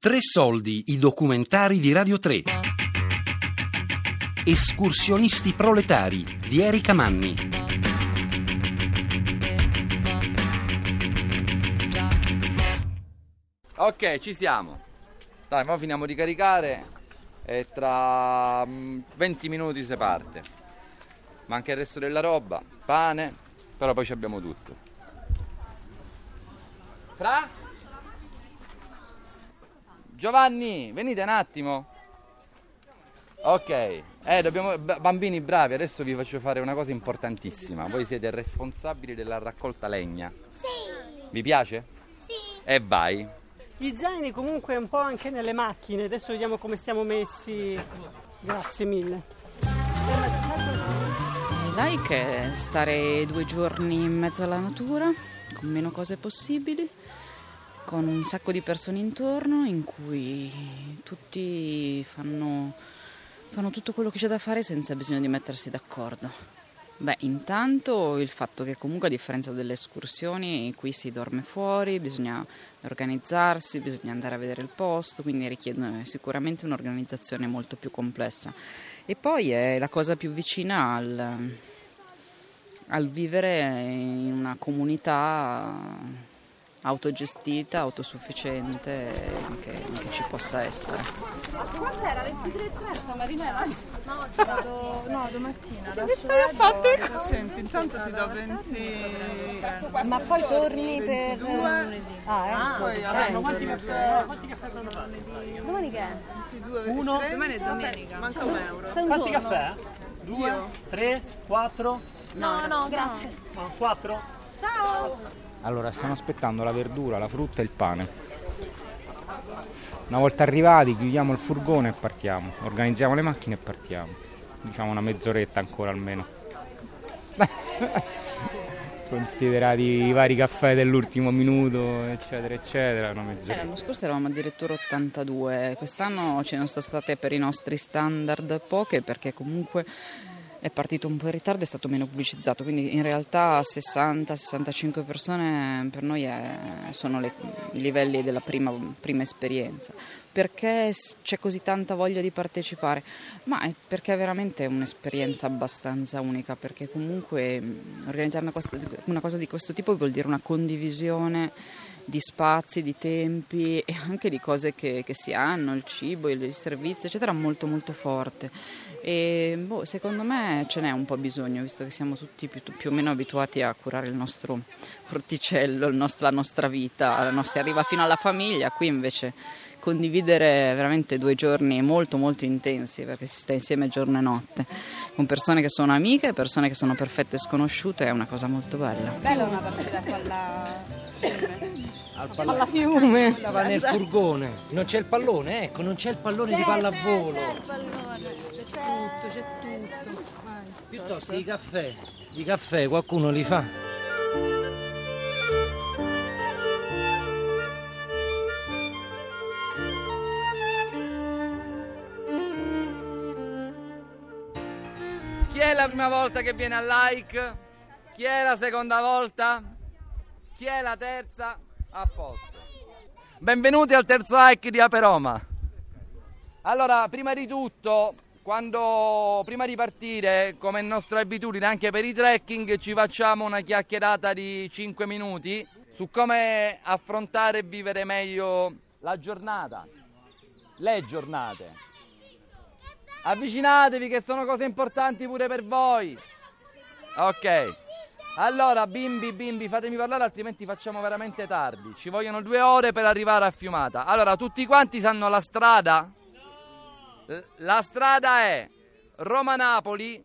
Tre soldi, i documentari di Radio 3. Escursionisti proletari di Erika Manni. Ok, ci siamo. Dai, ora finiamo di caricare e tra mm, 20 minuti si parte. Manca il resto della roba, pane, però poi ci abbiamo tutto. Fra? Giovanni, venite un attimo. Ok, eh, dobbiamo, b- bambini bravi, adesso vi faccio fare una cosa importantissima. Voi siete responsabili della raccolta legna. Sì, Vi piace? sì. E vai. Gli zaini comunque un po' anche nelle macchine, adesso vediamo come stiamo messi. Grazie mille. Like è stare due giorni in mezzo alla natura, con meno cose possibili, con un sacco di persone intorno in cui tutti fanno, fanno tutto quello che c'è da fare senza bisogno di mettersi d'accordo. Beh, intanto il fatto che comunque a differenza delle escursioni qui si dorme fuori, bisogna organizzarsi, bisogna andare a vedere il posto, quindi richiedono sicuramente un'organizzazione molto più complessa. E poi è la cosa più vicina al, al vivere in una comunità autogestita, autosufficiente che, che ci possa essere. Quant'era? 23.30 Marinella? No, oggi vado... No, domattina. Che stai a fare? Senti, intanto ti do 20... Ma poi torni per... Ah, eh? Poi alla quanti caffè? Quanti caffè fare? Domani che è? 22, Uno. 23, Domani è domenica. manca un euro. Quanti giorno? caffè? Due, tre, quattro, No, no, grazie. no, quattro? Ciao! Allora, stiamo aspettando la verdura, la frutta e il pane. Una volta arrivati, chiudiamo il furgone e partiamo. Organizziamo le macchine e partiamo. Diciamo una mezz'oretta ancora almeno. Considerati i vari caffè dell'ultimo minuto, eccetera, eccetera, una Eh, l'anno scorso eravamo addirittura 82, quest'anno ce ne sono state per i nostri standard poche perché comunque è partito un po' in ritardo è stato meno pubblicizzato, quindi in realtà 60-65 persone per noi è- sono le- i livelli della prima, prima esperienza. Perché c'è così tanta voglia di partecipare? Ma è perché è veramente un'esperienza abbastanza unica, perché comunque mh, organizzare una cosa, una cosa di questo tipo vuol dire una condivisione di spazi, di tempi e anche di cose che, che si hanno, il cibo, i servizi, eccetera, molto molto forte. E boh, secondo me ce n'è un po' bisogno, visto che siamo tutti più, più o meno abituati a curare il nostro orticello, il nostro- la nostra vita, si arriva fino alla famiglia, qui invece condividere veramente due giorni molto molto intensi perché si sta insieme giorno e notte con persone che sono amiche, persone che sono perfette sconosciute è una cosa molto bella. Bella una partita con la... Al Alla fiume. Stava nel furgone, non c'è il pallone, ecco, non c'è il pallone di pallavolo. C'è tutto, c'è tutto. Piuttosto i caffè, i caffè qualcuno li fa. Chi è la prima volta che viene al like? Chi è la seconda volta? Chi è la terza? A posto. Benvenuti al terzo hike di Aperoma. Allora, prima di tutto, quando prima di partire, come è nostra abitudine anche per i trekking, ci facciamo una chiacchierata di 5 minuti su come affrontare e vivere meglio la giornata, le giornate. Avvicinatevi che sono cose importanti pure per voi. Ok. Allora, bimbi, bimbi, fatemi parlare altrimenti facciamo veramente tardi. Ci vogliono due ore per arrivare a Fiumata. Allora, tutti quanti sanno la strada? L- La strada è Roma-Napoli,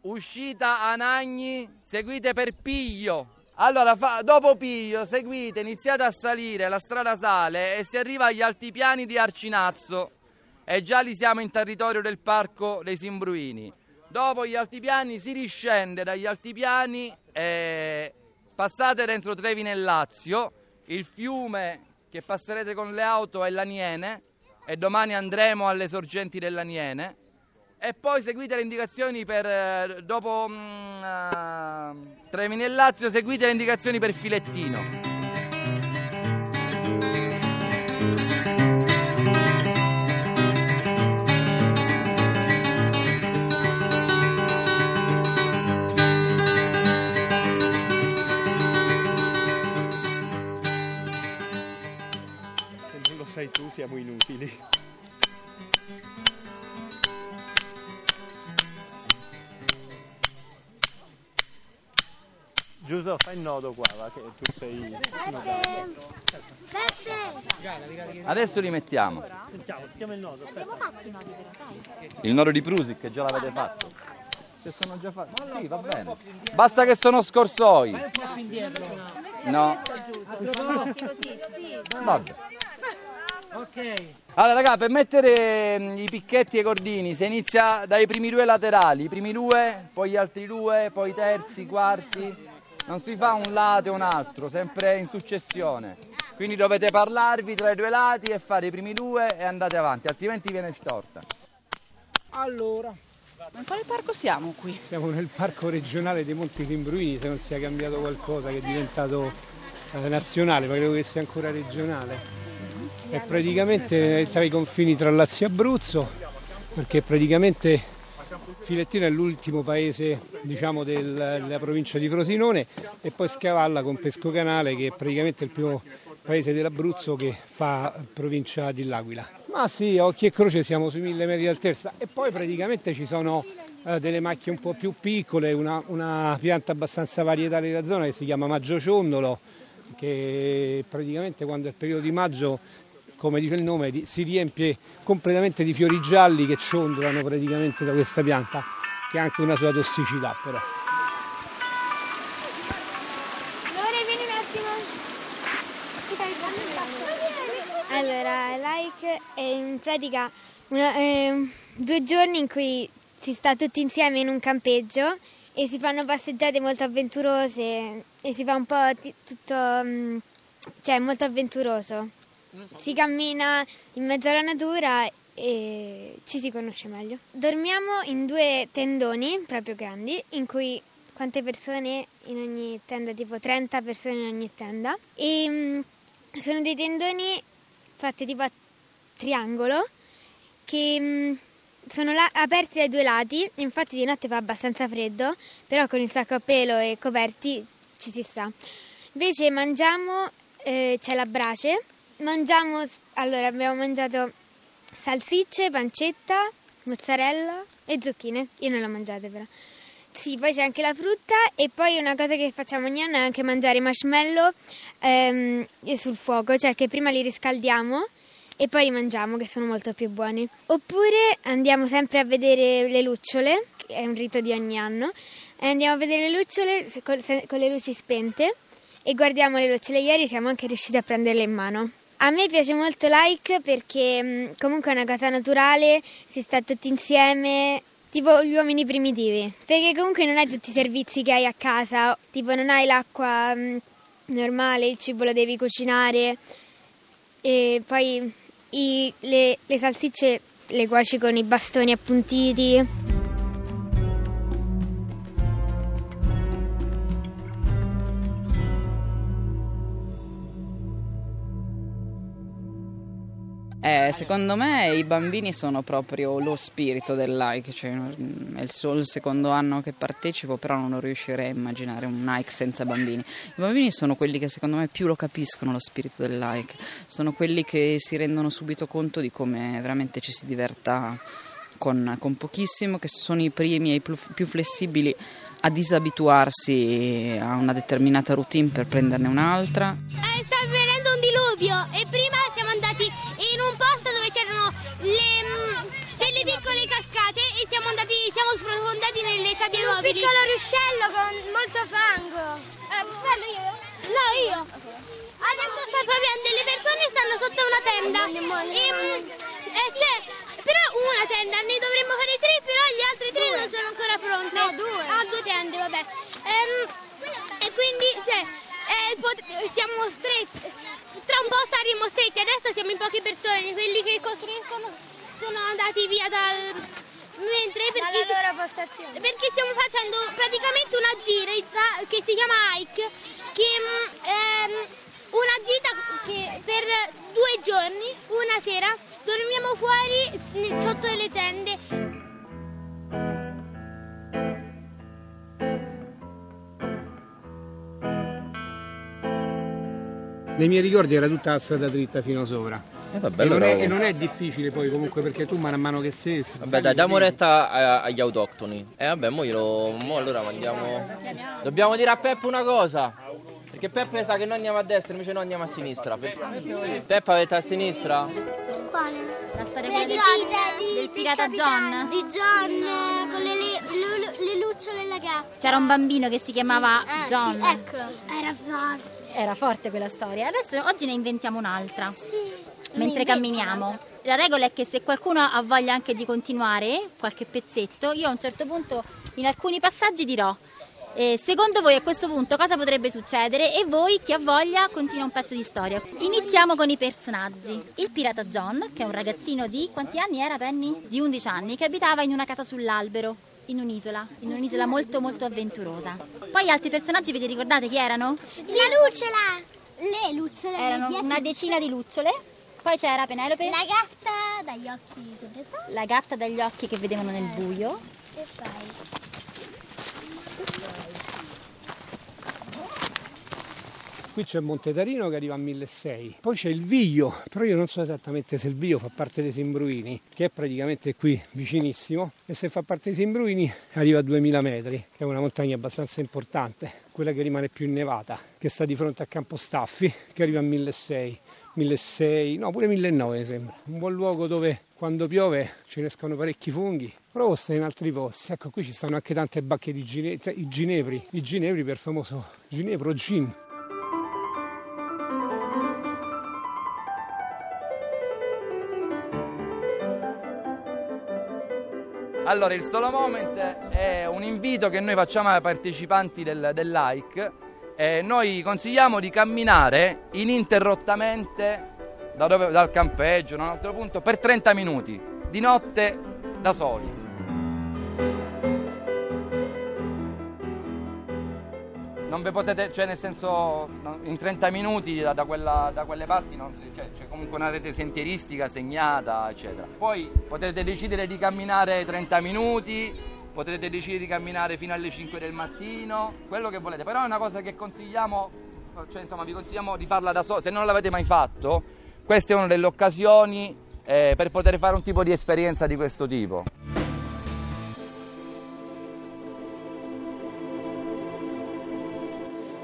uscita Anagni, seguite per Piglio. Allora, fa- dopo Piglio, seguite, iniziate a salire, la strada sale e si arriva agli altipiani di Arcinazzo e già lì siamo in territorio del parco dei Simbruini. Dopo gli altipiani si riscende dagli altipiani e passate dentro Trevi nel Lazio, il fiume che passerete con le auto è l'Aniene e domani andremo alle sorgenti dell'Aniene e poi seguite le indicazioni per dopo mm, eh, Trevi nel Lazio seguite le indicazioni per Filettino. Siamo inutili. Giusto, fai il nodo qua, va, che tu sei... Adesso li mettiamo. Sentiamo, si chiama il nodo. Abbiamo fatto i nodi però, sai? Il nodo di Prusic che già l'avete fatto. Se sono già fatti. Sì, va bene. Basta che sono scorsoi. No. Vabbè. Allora raga, per mettere mm, i picchetti e i cordini si inizia dai primi due laterali, i primi due, poi gli altri due, poi i terzi, i quarti. Non si fa un lato e un altro, sempre in successione. Quindi dovete parlarvi tra i due lati e fare i primi due e andate avanti, altrimenti viene storta. Allora, Ma in quale parco siamo qui? siamo nel parco regionale dei Monti Timbruini, se non sia cambiato qualcosa che è diventato eh, nazionale, ma credo che sia ancora regionale. È praticamente tra i confini tra Lazio e Abruzzo, perché praticamente Filettino è l'ultimo paese diciamo, del- della provincia di Frosinone e poi scavalla con Pescocanale che è praticamente il primo paese dell'Abruzzo che fa provincia di L'Aquila. Ma sì, occhi e croce siamo sui mille metri di altezza e poi praticamente ci sono eh, delle macchie un po' più piccole, una, una pianta abbastanza varietale della zona che si chiama maggio ciondolo, che praticamente quando è il periodo di maggio, come dice il nome, si riempie completamente di fiori gialli che ciondolano praticamente da questa pianta, che ha anche una sua tossicità però. Lore, vieni un attimo. Allora, like è in pratica una- ehm, due giorni in cui si sta tutti insieme in un campeggio e si fanno passeggiate molto avventurose e si fa un po' ti- tutto, mm, cioè molto avventuroso. Si cammina in mezzo alla natura e ci si conosce meglio. Dormiamo in due tendoni proprio grandi in cui quante persone in ogni tenda, tipo 30 persone in ogni tenda. E mm, sono dei tendoni fatti tipo a triangolo che mm, sono la- aperti dai due lati, infatti di notte fa abbastanza freddo, però con il sacco a pelo e coperti ci si sta. Invece mangiamo, eh, c'è la brace, mangiamo, allora abbiamo mangiato salsicce, pancetta, mozzarella e zucchine, io non le ho mangiate però. Sì, poi c'è anche la frutta e poi una cosa che facciamo ogni anno è anche mangiare i marshmallow ehm, sul fuoco, cioè che prima li riscaldiamo e poi li mangiamo, che sono molto più buoni. Oppure andiamo sempre a vedere le lucciole, che è un rito di ogni anno, e andiamo a vedere le lucciole con le luci spente e guardiamo le lucciole. Ieri siamo anche riusciti a prenderle in mano. A me piace molto Like perché mh, comunque è una cosa naturale, si sta tutti insieme, tipo gli uomini primitivi. Perché comunque non hai tutti i servizi che hai a casa, tipo non hai l'acqua mh, normale, il cibo lo devi cucinare e poi i- le, le salsicce le cuoci con i bastoni appuntiti. Secondo me i bambini sono proprio lo spirito del like, cioè, mm, è il solo secondo anno che partecipo, però non riuscirei a immaginare un like senza bambini. I bambini sono quelli che secondo me più lo capiscono lo spirito del like, sono quelli che si rendono subito conto di come veramente ci si diverta con, con pochissimo, che sono i primi e i più, flessibili a disabituarsi a una determinata routine per prenderne un'altra. Eh, sta avvenendo nelle sabbie mobili. Un piccolo ruscello con molto fango. Eh, io? No, io. Adesso sta pioviendo e le persone stanno sotto una tenda. E, mm, eh, c'è però una tenda, ne dovremmo fare tre, però gli altri tre non sono ancora pronte. No, due. Ah, due tende, vabbè. Ehm, e quindi, cioè, eh, stiamo stretti. Tra un po' staremo stretti, adesso siamo in poche persone, quelli che costruiscono sono andati via dal... Mentre perché, loro postazione. perché stiamo facendo praticamente una gira che si chiama hike, che mm, ehm, una gita che per due giorni, una sera, dormiamo fuori sotto le tende. Nei miei ricordi era tutta la strada dritta fino sopra. Eh, vabbè, e, non è, e non è difficile poi comunque perché tu mano a mano che sei... Vabbè, dai, diamo retta a- agli autoctoni. E vabbè, mo, glielo, mo allora mandiamo. Dobbiamo dire a Peppa una cosa. Perché Peppe sa che noi andiamo a destra, invece noi andiamo a sinistra. Peppa avete a sinistra? La storia quella del, del pirata John? Di John con le, le, le- le lucciole e la gatta. C'era un bambino che si chiamava Eh, John. sì, ecco, era forte. Era forte quella storia. Adesso oggi ne inventiamo un'altra. Sì. Mentre camminiamo. La regola è che se qualcuno ha voglia anche di continuare, qualche pezzetto, io a un certo punto in alcuni passaggi dirò eh, secondo voi a questo punto cosa potrebbe succedere e voi chi ha voglia continua un pezzo di storia. Iniziamo con i personaggi. Il pirata John, che è un ragazzino di quanti anni era Penny? Di 11 anni, che abitava in una casa sull'albero. In un'isola, in un'isola molto molto avventurosa. Poi altri personaggi vi ricordate chi erano? La lucciola. Le lucciole. Erano una decina di lucciole. Poi c'era Penelope. La gatta dagli occhi che so. La gatta dagli occhi che vedevano nel buio. E poi. Qui c'è Monte Tarino che arriva a 1600, poi c'è il Viglio, però io non so esattamente se il Viglio fa parte dei Sembruini, che è praticamente qui vicinissimo, e se fa parte dei Sembruini arriva a 2000 metri, che è una montagna abbastanza importante, quella che rimane più innevata, che sta di fronte a Campostaffi, che arriva a 1600. 1600, no pure 1900 mi sembra, un buon luogo dove quando piove ce ne escono parecchi funghi, sta in altri posti, ecco qui ci stanno anche tante bacche di gine- cioè, i ginepri, i ginepri per famoso ginepro gin. Allora, il solo moment è un invito che noi facciamo ai partecipanti del, del like. Eh, noi consigliamo di camminare ininterrottamente da dove- dal campeggio, da un altro punto, per 30 minuti, di notte da soli. Non vi potete, cioè nel senso, in 30 minuti da, da quella- da quelle parti si- cioè, c'è comunque una rete sentieristica segnata, eccetera. Poi potete decidere di camminare 30 minuti, potete decidere di camminare fino alle 5 del mattino, quello che volete, però è una cosa che consigliamo, cioè insomma vi consigliamo di farla da soli, se non l'avete mai fatto, questa è una delle occasioni eh, per poter fare un tipo di esperienza di questo tipo.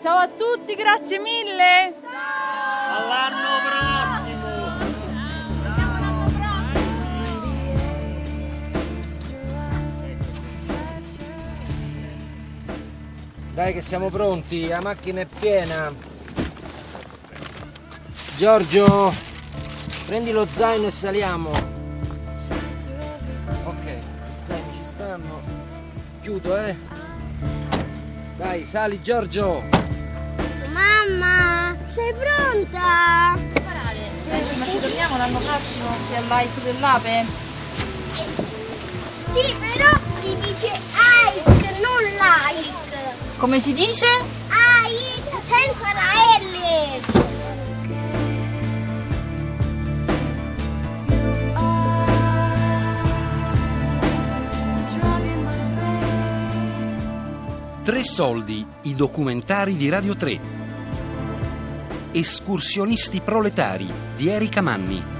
Ciao a tutti, grazie mille. Dai che siamo pronti, la macchina è piena. Giorgio, prendi lo zaino e saliamo. Ok, i zaini ci stanno. Chiudo, eh. Dai, sali Giorgio. Mamma, sei pronta? Ma ci torniamo l'anno prossimo qui al like dell'ape? Sì, però si dice like, non like. Come si dice? Like, senza la L. Tre soldi, i documentari di Radio 3. Escursionisti proletari di Erika Manni.